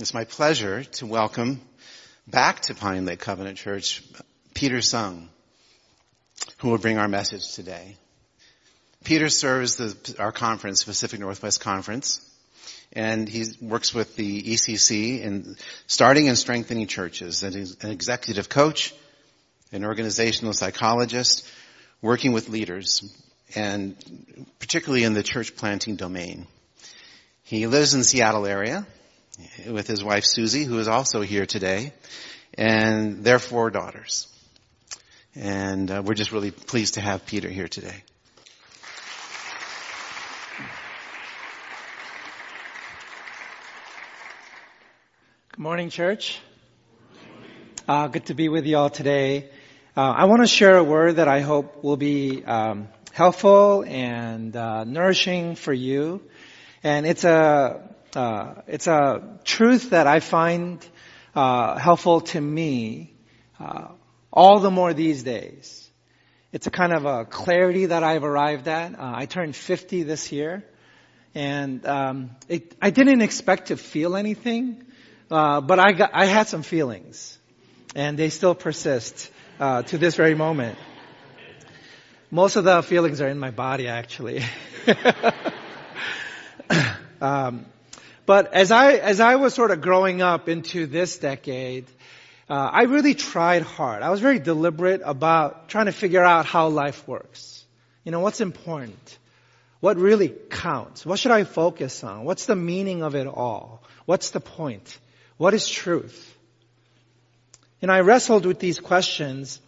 It's my pleasure to welcome back to Pine Lake Covenant Church Peter Sung, who will bring our message today. Peter serves the, our conference, Pacific Northwest Conference, and he works with the ECC in starting and strengthening churches. And he's an executive coach, an organizational psychologist, working with leaders, and particularly in the church planting domain. He lives in the Seattle area with his wife Susie, who is also here today, and their four daughters. And uh, we're just really pleased to have Peter here today. Good morning, church. Uh, good to be with you all today. Uh, I want to share a word that I hope will be um, helpful and uh, nourishing for you. And it's a uh, it's a truth that I find uh, helpful to me uh, all the more these days. It's a kind of a clarity that I've arrived at. Uh, I turned 50 this year, and um, it, I didn't expect to feel anything, uh, but I got I had some feelings, and they still persist uh, to this very moment. Most of the feelings are in my body, actually. um, but as I as I was sort of growing up into this decade, uh, I really tried hard. I was very deliberate about trying to figure out how life works. You know, what's important? What really counts? What should I focus on? What's the meaning of it all? What's the point? What is truth? And I wrestled with these questions,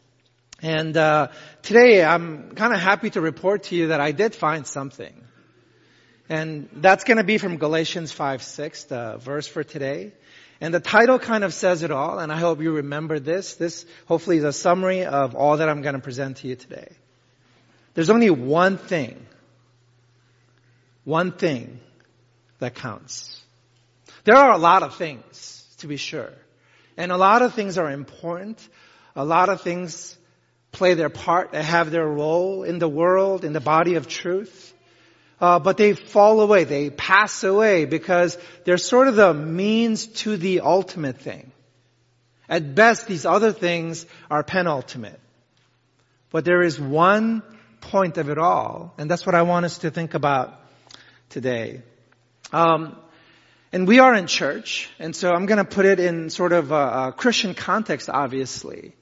and uh, today I'm kind of happy to report to you that I did find something. And that's going to be from Galatians 5, 6, the verse for today. And the title kind of says it all, and I hope you remember this. This hopefully is a summary of all that I'm going to present to you today. There's only one thing, one thing that counts. There are a lot of things, to be sure. And a lot of things are important. A lot of things play their part. They have their role in the world, in the body of truth uh, but they fall away, they pass away because they're sort of the means to the ultimate thing. At best, these other things are penultimate. But there is one point of it all, and that's what I want us to think about today. Um, and we are in church, and so I'm going to put it in sort of a, a Christian context, obviously.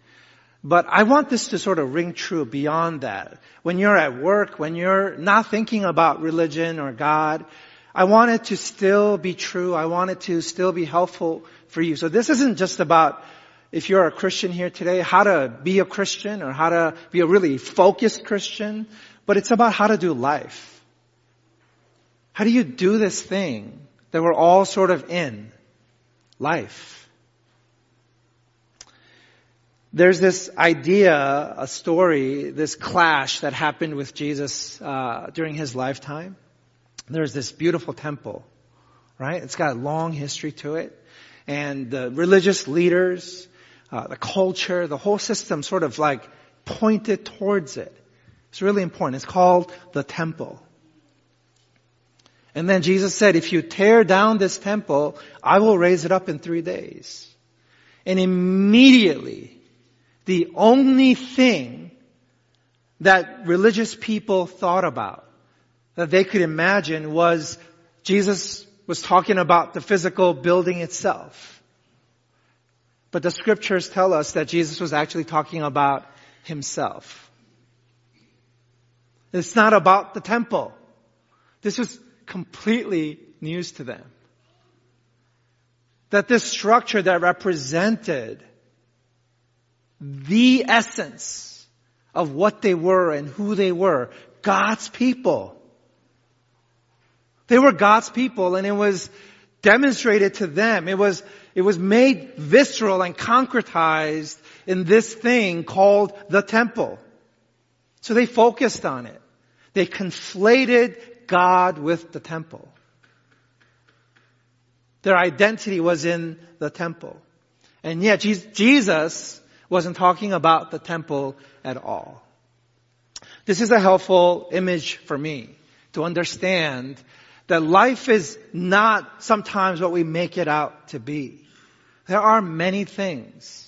But I want this to sort of ring true beyond that. When you're at work, when you're not thinking about religion or God, I want it to still be true. I want it to still be helpful for you. So this isn't just about if you're a Christian here today, how to be a Christian or how to be a really focused Christian, but it's about how to do life. How do you do this thing that we're all sort of in? Life. There's this idea, a story, this clash that happened with Jesus uh, during his lifetime. There's this beautiful temple, right? It's got a long history to it. And the religious leaders, uh, the culture, the whole system sort of like pointed towards it. It's really important. It's called the temple. And then Jesus said, if you tear down this temple, I will raise it up in three days. And immediately, the only thing that religious people thought about, that they could imagine was Jesus was talking about the physical building itself. But the scriptures tell us that Jesus was actually talking about himself. It's not about the temple. This was completely news to them. That this structure that represented the essence of what they were and who they were. God's people. They were God's people and it was demonstrated to them. It was, it was made visceral and concretized in this thing called the temple. So they focused on it. They conflated God with the temple. Their identity was in the temple. And yet Jesus wasn't talking about the temple at all. This is a helpful image for me to understand that life is not sometimes what we make it out to be. There are many things.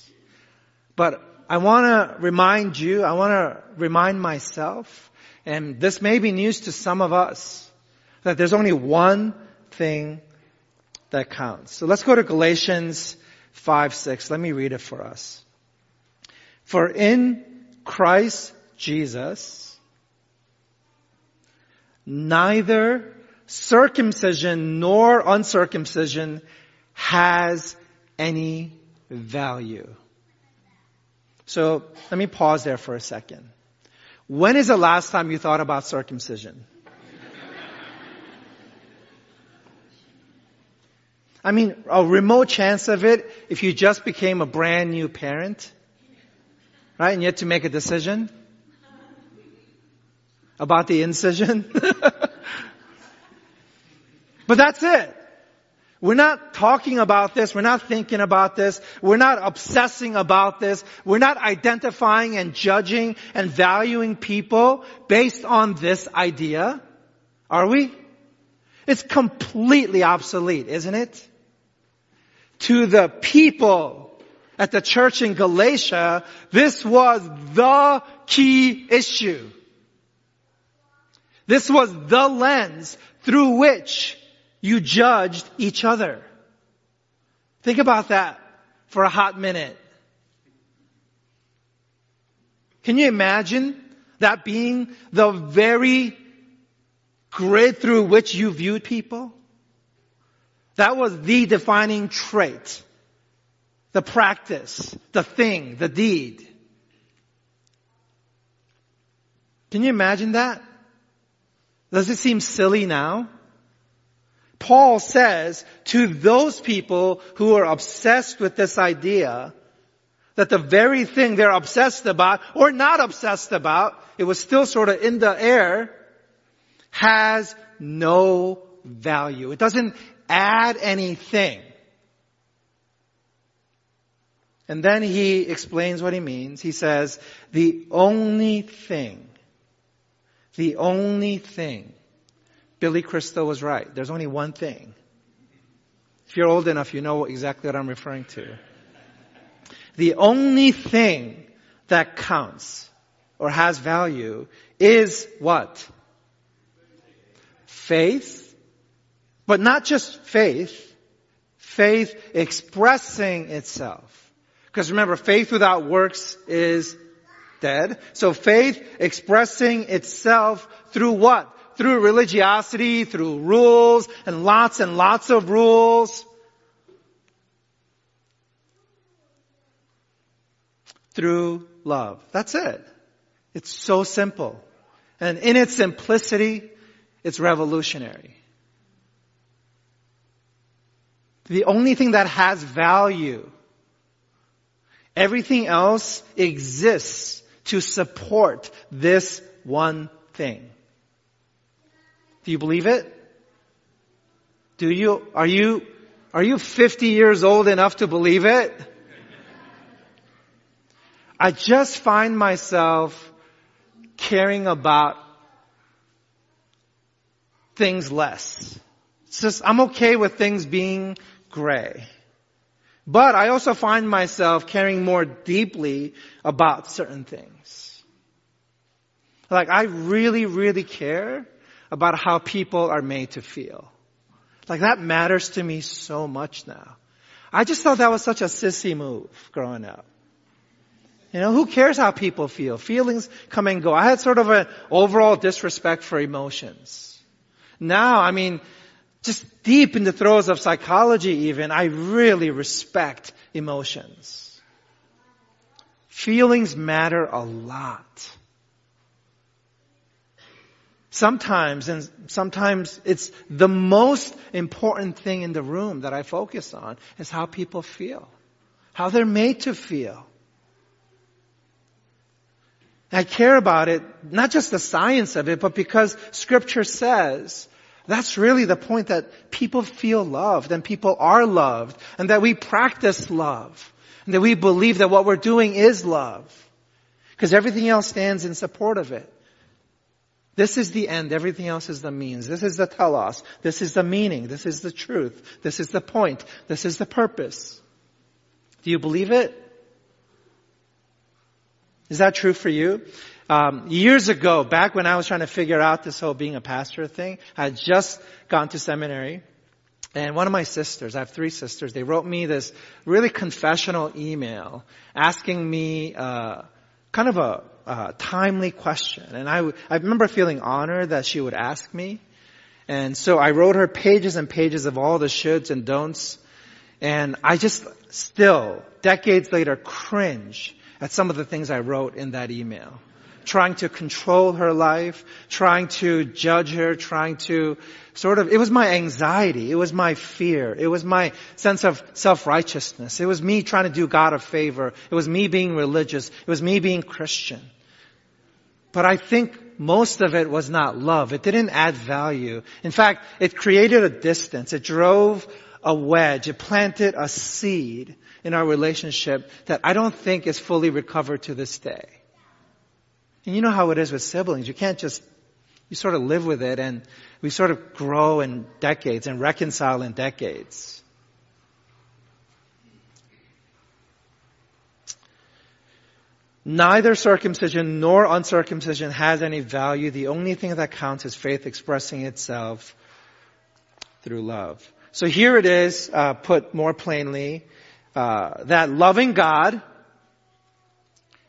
But I want to remind you, I want to remind myself, and this may be news to some of us, that there's only one thing that counts. So let's go to Galatians 5, 6. Let me read it for us. For in Christ Jesus, neither circumcision nor uncircumcision has any value. So let me pause there for a second. When is the last time you thought about circumcision? I mean, a remote chance of it if you just became a brand new parent, right? And you had to make a decision about the incision. but that's it. We're not talking about this. We're not thinking about this. We're not obsessing about this. We're not identifying and judging and valuing people based on this idea. Are we? It's completely obsolete, isn't it? To the people at the church in Galatia, this was the key issue. This was the lens through which you judged each other. Think about that for a hot minute. Can you imagine that being the very grid through which you viewed people? That was the defining trait. The practice, the thing, the deed. Can you imagine that? Does it seem silly now? Paul says to those people who are obsessed with this idea that the very thing they're obsessed about or not obsessed about, it was still sort of in the air, has no value. It doesn't add anything. And then he explains what he means. He says, the only thing, the only thing Billy Crystal was right. There's only one thing. If you're old enough, you know exactly what I'm referring to. The only thing that counts or has value is what? Faith. But not just faith. Faith expressing itself. Because remember, faith without works is dead. So faith expressing itself through what? through religiosity, through rules, and lots and lots of rules. Through love. That's it. It's so simple. And in its simplicity, it's revolutionary. The only thing that has value, everything else exists to support this one thing. Do you believe it? Do you, are you, are you 50 years old enough to believe it? I just find myself caring about things less. It's just, I'm okay with things being gray. But I also find myself caring more deeply about certain things. Like I really, really care about how people are made to feel. Like that matters to me so much now. I just thought that was such a sissy move growing up. You know, who cares how people feel? Feelings come and go. I had sort of an overall disrespect for emotions. Now, I mean, just deep in the throes of psychology even, I really respect emotions. Feelings matter a lot. Sometimes, and sometimes it's the most important thing in the room that I focus on is how people feel. How they're made to feel. I care about it, not just the science of it, but because scripture says that's really the point that people feel loved and people are loved and that we practice love and that we believe that what we're doing is love because everything else stands in support of it. This is the end. Everything else is the means. This is the telos. This is the meaning. This is the truth. This is the point. This is the purpose. Do you believe it? Is that true for you? Um, years ago, back when I was trying to figure out this whole being a pastor thing, I had just gone to seminary. And one of my sisters, I have three sisters, they wrote me this really confessional email asking me uh, kind of a, timely question. And I, I remember feeling honored that she would ask me. And so I wrote her pages and pages of all the shoulds and don'ts. And I just still, decades later, cringe at some of the things I wrote in that email trying to control her life, trying to judge her, trying to sort of, it was my anxiety, it was my fear, it was my sense of self-righteousness, it was me trying to do God a favor, it was me being religious, it was me being Christian. But I think most of it was not love. It didn't add value. In fact, it created a distance. It drove a wedge. It planted a seed in our relationship that I don't think is fully recovered to this day. And you know how it is with siblings. You can't just, you sort of live with it and we sort of grow in decades and reconcile in decades. Neither circumcision nor uncircumcision has any value. The only thing that counts is faith expressing itself through love. So here it is, uh, put more plainly, uh, that loving God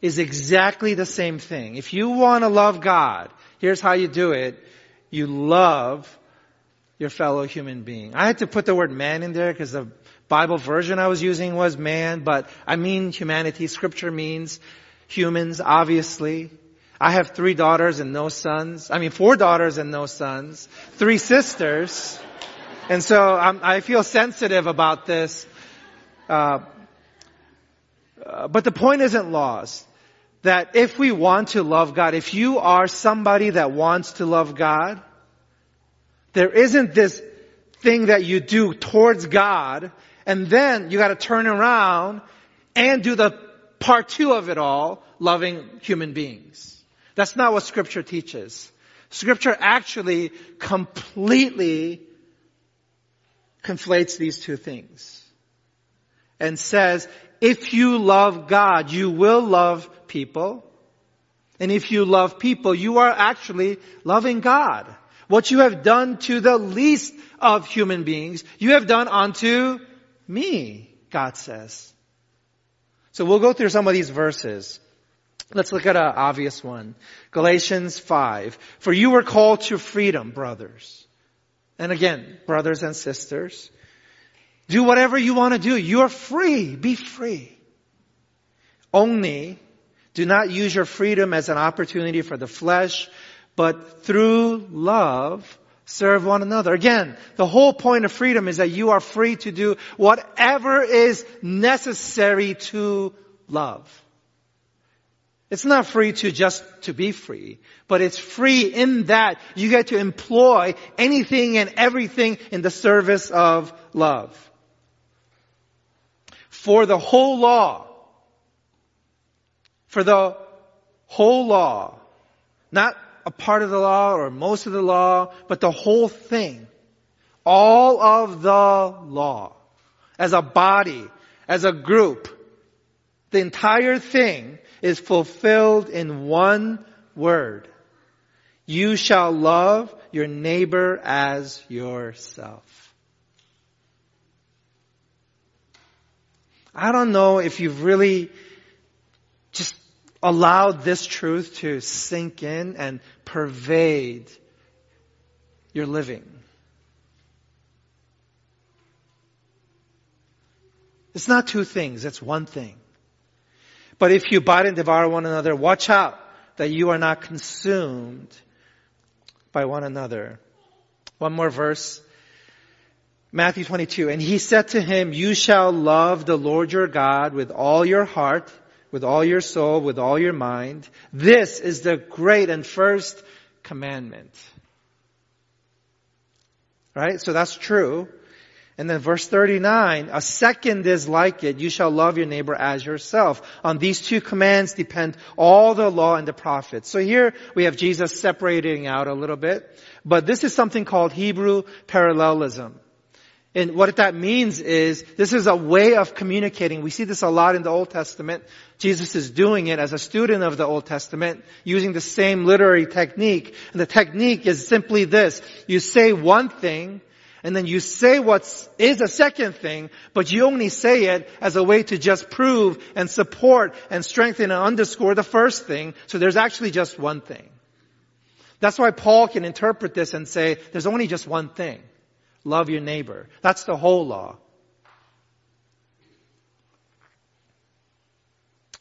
is exactly the same thing. If you want to love God, here's how you do it. You love your fellow human being. I had to put the word man in there because the Bible version I was using was man, but I mean humanity. Scripture means humans, obviously. I have three daughters and no sons. I mean, four daughters and no sons. Three sisters. And so I'm, i feel sensitive about this. Uh, uh, but the point isn't lost that if we want to love God, if you are somebody that wants to love God, there isn't this thing that you do towards God and then you gotta turn around and do the part two of it all, loving human beings. That's not what scripture teaches. Scripture actually completely conflates these two things and says, if you love God, you will love people. And if you love people, you are actually loving God. What you have done to the least of human beings, you have done unto me, God says. So we'll go through some of these verses. Let's look at an obvious one. Galatians 5. For you were called to freedom, brothers. And again, brothers and sisters. Do whatever you want to do. You are free. Be free. Only do not use your freedom as an opportunity for the flesh, but through love, serve one another. Again, the whole point of freedom is that you are free to do whatever is necessary to love. It's not free to just to be free, but it's free in that you get to employ anything and everything in the service of love. For the whole law for the whole law, not a part of the law or most of the law, but the whole thing. All of the law. As a body, as a group. The entire thing is fulfilled in one word. You shall love your neighbor as yourself. I don't know if you've really just allowed this truth to sink in and pervade your living. It's not two things, it's one thing. But if you bite and devour one another, watch out that you are not consumed by one another. One more verse. Matthew 22. And he said to him, you shall love the Lord your God with all your heart, with all your soul, with all your mind. This is the great and first commandment. Right? So that's true. And then verse 39, a second is like it. You shall love your neighbor as yourself. On these two commands depend all the law and the prophets. So here we have Jesus separating out a little bit. But this is something called Hebrew parallelism. And what that means is this is a way of communicating. We see this a lot in the Old Testament. Jesus is doing it as a student of the Old Testament using the same literary technique. And the technique is simply this. You say one thing and then you say what is a second thing, but you only say it as a way to just prove and support and strengthen and underscore the first thing. So there's actually just one thing. That's why Paul can interpret this and say there's only just one thing. Love your neighbor. That's the whole law.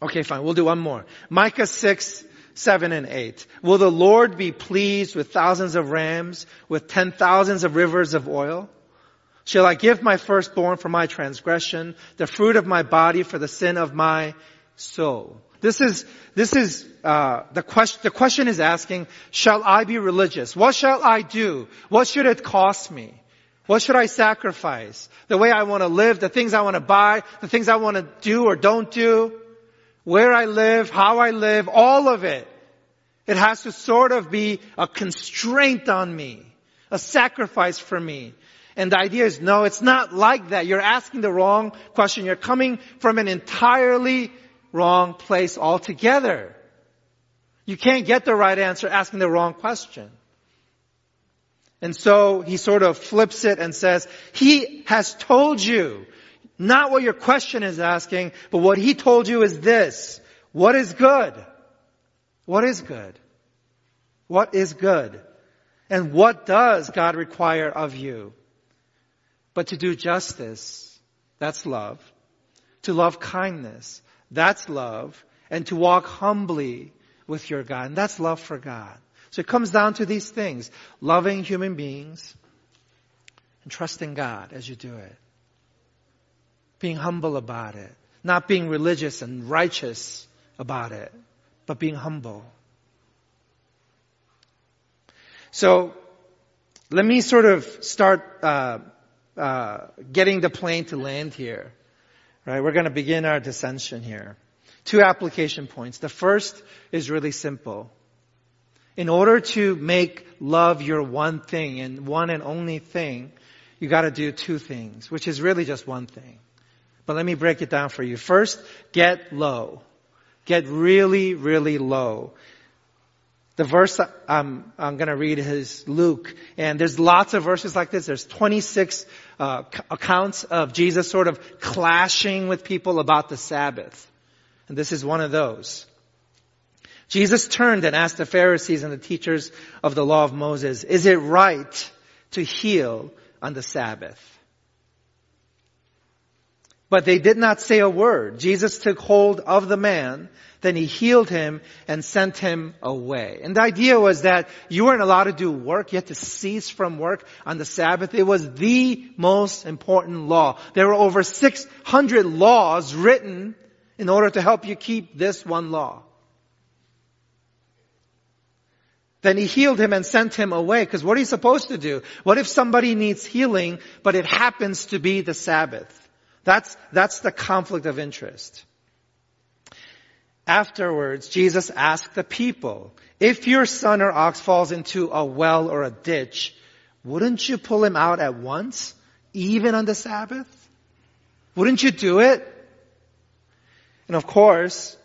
Okay, fine. We'll do one more. Micah 6, 7 and 8. Will the Lord be pleased with thousands of rams, with ten thousands of rivers of oil? Shall I give my firstborn for my transgression, the fruit of my body for the sin of my soul? This is, this is, uh, the question, the question is asking, shall I be religious? What shall I do? What should it cost me? What should I sacrifice? The way I want to live, the things I want to buy, the things I want to do or don't do, where I live, how I live, all of it. It has to sort of be a constraint on me, a sacrifice for me. And the idea is, no, it's not like that. You're asking the wrong question. You're coming from an entirely wrong place altogether. You can't get the right answer asking the wrong question. And so he sort of flips it and says, He has told you, not what your question is asking, but what He told you is this. What is good? What is good? What is good? And what does God require of you? But to do justice, that's love. To love kindness, that's love. And to walk humbly with your God, and that's love for God. So it comes down to these things. Loving human beings and trusting God as you do it. Being humble about it. Not being religious and righteous about it, but being humble. So, let me sort of start uh, uh, getting the plane to land here. Right, we're going to begin our descension here. Two application points. The first is really simple. In order to make love your one thing and one and only thing, you gotta do two things, which is really just one thing. But let me break it down for you. First, get low. Get really, really low. The verse I'm, I'm to read is Luke, and there's lots of verses like this. There's 26 uh, accounts of Jesus sort of clashing with people about the Sabbath, and this is one of those. Jesus turned and asked the Pharisees and the teachers of the law of Moses, is it right to heal on the Sabbath? But they did not say a word. Jesus took hold of the man, then he healed him and sent him away. And the idea was that you weren't allowed to do work. You had to cease from work on the Sabbath. It was the most important law. There were over 600 laws written in order to help you keep this one law. Then he healed him and sent him away. Because what are you supposed to do? What if somebody needs healing, but it happens to be the Sabbath? That's, that's the conflict of interest. Afterwards, Jesus asked the people, if your son or ox falls into a well or a ditch, wouldn't you pull him out at once, even on the Sabbath? Wouldn't you do it? And of course,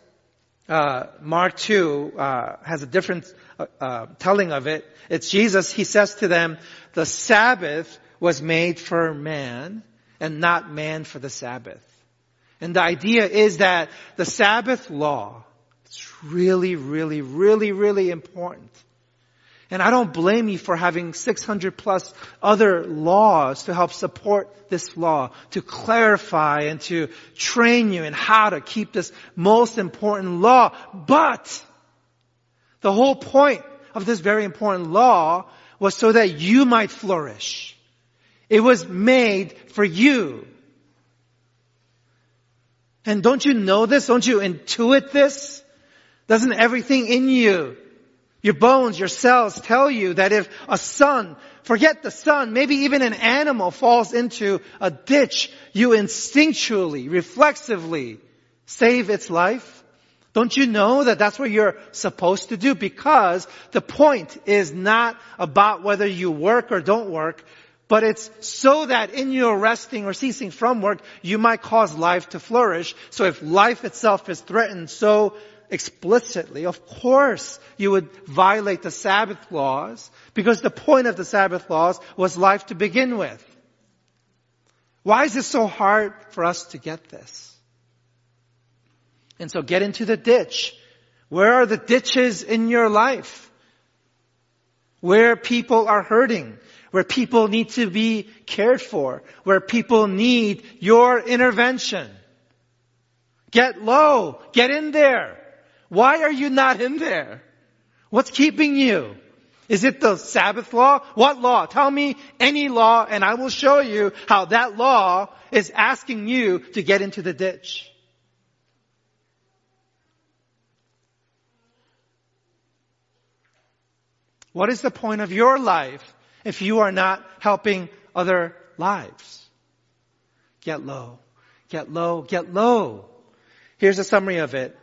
uh, Mark 2 uh, has a different uh, uh, telling of it. It's Jesus, he says to them, the Sabbath was made for man and not man for the Sabbath. And the idea is that the Sabbath law, it's really, really, really, really important. And I don't blame you for having 600 plus other laws to help support this law, to clarify and to train you in how to keep this most important law. But the whole point of this very important law was so that you might flourish. It was made for you. And don't you know this? Don't you intuit this? Doesn't everything in you Your bones, your cells tell you that if a son, forget the son, maybe even an animal falls into a ditch, you instinctually, reflexively save its life. Don't you know that that's what you're supposed to do? Because the point is not about whether you work or don't work, but it's so that in your resting or ceasing from work, you might cause life to flourish. So if life itself is threatened so explicitly, of course you would violate the Sabbath laws because the point of the Sabbath laws was life to begin with. Why is it so hard for us to get this? And so get into the ditch. Where are the ditches in your life? Where people are hurting, where people need to be cared for, where people need your intervention. Get low. Get in there. Why are you not in there? What's keeping you? Is it the Sabbath law? What law? Tell me any law and I will show you how that law is asking you to get into the ditch. What is the point of your life if you are not helping other lives? Get low. Get low. Get low. Here's a summary of it.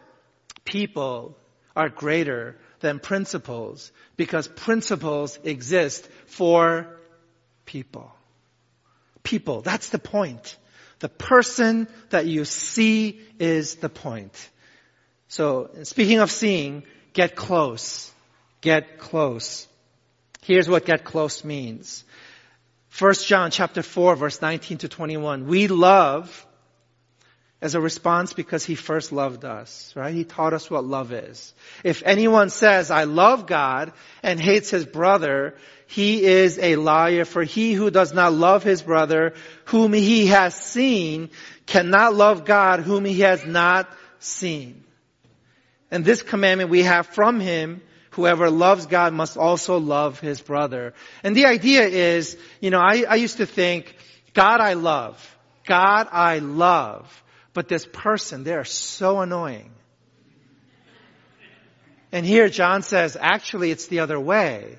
People are greater than principles because principles exist for people. People. That's the point. The person that you see is the point. So, speaking of seeing, get close. Get close. Here's what get close means. 1 John chapter 4 verse 19 to 21. We love as a response because he first loved us, right? He taught us what love is. If anyone says, I love God and hates his brother, he is a liar for he who does not love his brother whom he has seen cannot love God whom he has not seen. And this commandment we have from him whoever loves God must also love his brother. And the idea is, you know, I, I used to think, God I love. God I love. But this person, they're so annoying. And here John says, actually it's the other way.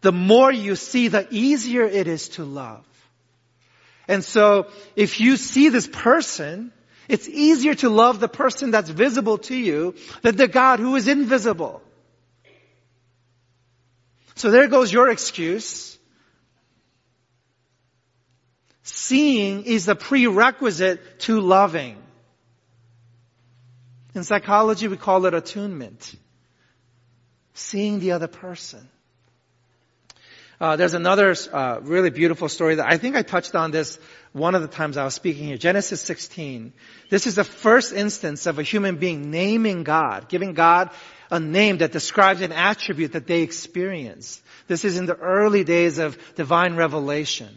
The more you see, the easier it is to love. And so, if you see this person, it's easier to love the person that's visible to you than the God who is invisible. So there goes your excuse. Seeing is the prerequisite to loving. In psychology, we call it attunement. Seeing the other person. Uh, there's another uh, really beautiful story that I think I touched on this one of the times I was speaking here. Genesis 16. This is the first instance of a human being naming God, giving God a name that describes an attribute that they experience. This is in the early days of divine revelation.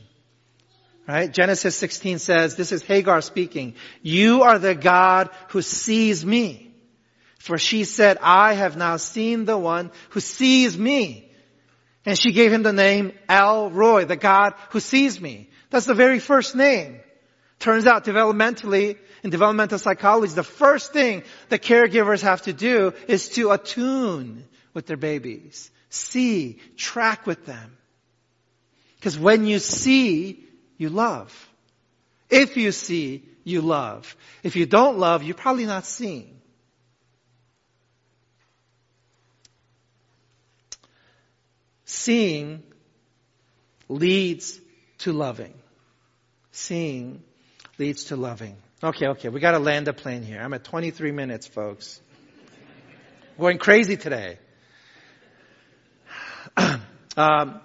Right? Genesis 16 says, this is Hagar speaking, you are the God who sees me. For she said, I have now seen the one who sees me. And she gave him the name El Roi, the God who sees me. That's the very first name. Turns out developmentally, in developmental psychology, the first thing the caregivers have to do is to attune with their babies. See, track with them. Because when you see, you love. If you see, you love. If you don't love, you're probably not seeing. Seeing leads to loving. Seeing leads to loving. Okay, okay, we gotta land the plane here. I'm at 23 minutes, folks. Going crazy today. um,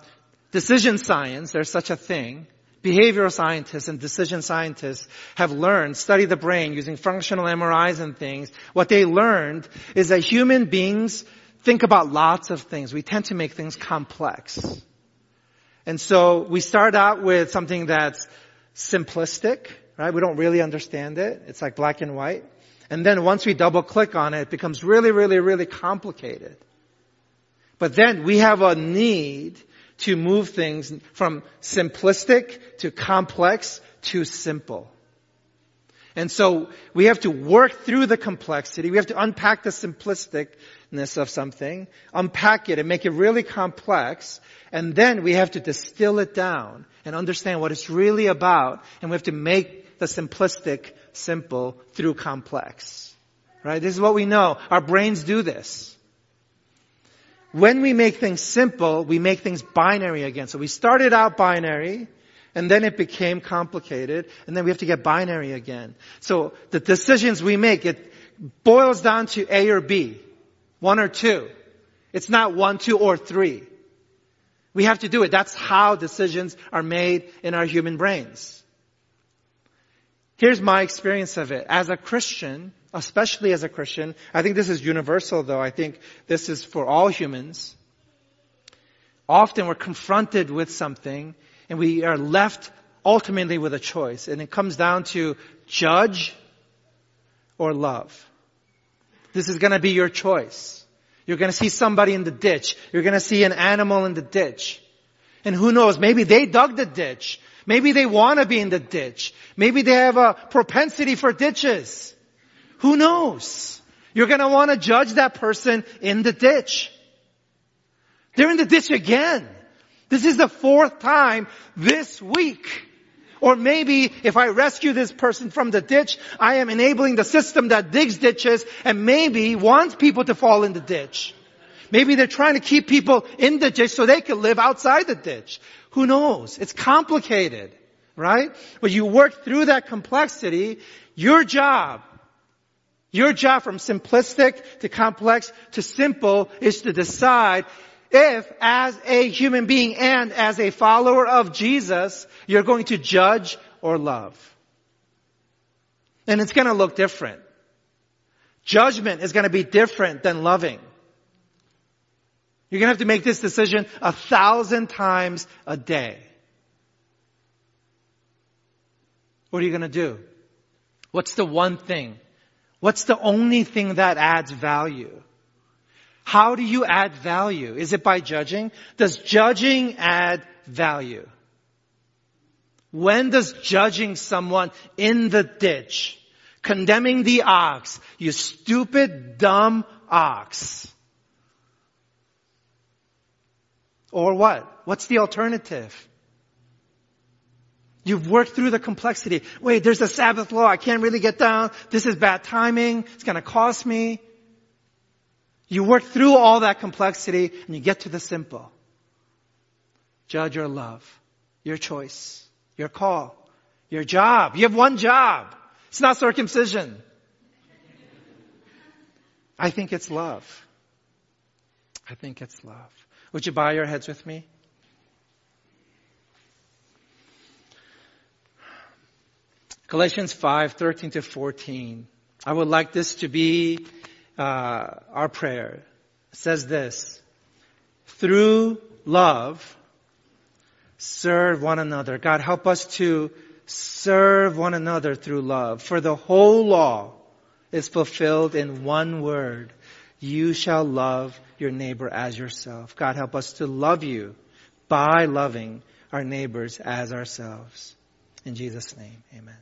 decision science, there's such a thing. Behavioral scientists and decision scientists have learned, study the brain using functional MRIs and things. What they learned is that human beings think about lots of things. We tend to make things complex. And so we start out with something that's simplistic, right? We don't really understand it. It's like black and white. And then once we double click on it, it becomes really, really, really complicated. But then we have a need to move things from simplistic to complex to simple. And so we have to work through the complexity. We have to unpack the simplisticness of something, unpack it and make it really complex. And then we have to distill it down and understand what it's really about. And we have to make the simplistic simple through complex. Right? This is what we know. Our brains do this. When we make things simple, we make things binary again. So we started out binary, and then it became complicated, and then we have to get binary again. So the decisions we make, it boils down to A or B, one or two. It's not one, two, or three. We have to do it. That's how decisions are made in our human brains. Here's my experience of it. As a Christian, especially as a Christian, I think this is universal though. I think this is for all humans. Often we're confronted with something and we are left ultimately with a choice. And it comes down to judge or love. This is going to be your choice. You're going to see somebody in the ditch. You're going to see an animal in the ditch. And who knows, maybe they dug the ditch. Maybe they want to be in the ditch. Maybe they have a propensity for ditches. Who knows? You're going to want to judge that person in the ditch. They're in the ditch again. This is the fourth time this week. Or maybe if I rescue this person from the ditch, I am enabling the system that digs ditches and maybe wants people to fall in the ditch. Maybe they're trying to keep people in the ditch so they can live outside the ditch. Who knows? It's complicated, right? But you work through that complexity, your job, your job from simplistic to complex to simple is to decide if as a human being and as a follower of Jesus, you're going to judge or love. And it's going to look different. Judgment is going to be different than loving. You're going to have to make this decision a thousand times a day. What are you going to do? What's the one thing? What's the only thing that adds value? How do you add value? Is it by judging? Does judging add value? When does judging someone in the ditch, condemning the ox, you stupid, dumb ox? Or what? What's the alternative? You've worked through the complexity. Wait, there's a Sabbath law. I can't really get down. This is bad timing. It's going to cost me. You work through all that complexity and you get to the simple. Judge or love. Your choice. Your call. Your job. You have one job. It's not circumcision. I think it's love. I think it's love. Would you bow your heads with me? Galatians 5, 13 to 14. I would like this to be uh, our prayer It says this through love serve one another god help us to serve one another through love for the whole law is fulfilled in one word you shall love your neighbor as yourself. God help us to love you by loving our neighbors as ourselves. In jesus name amen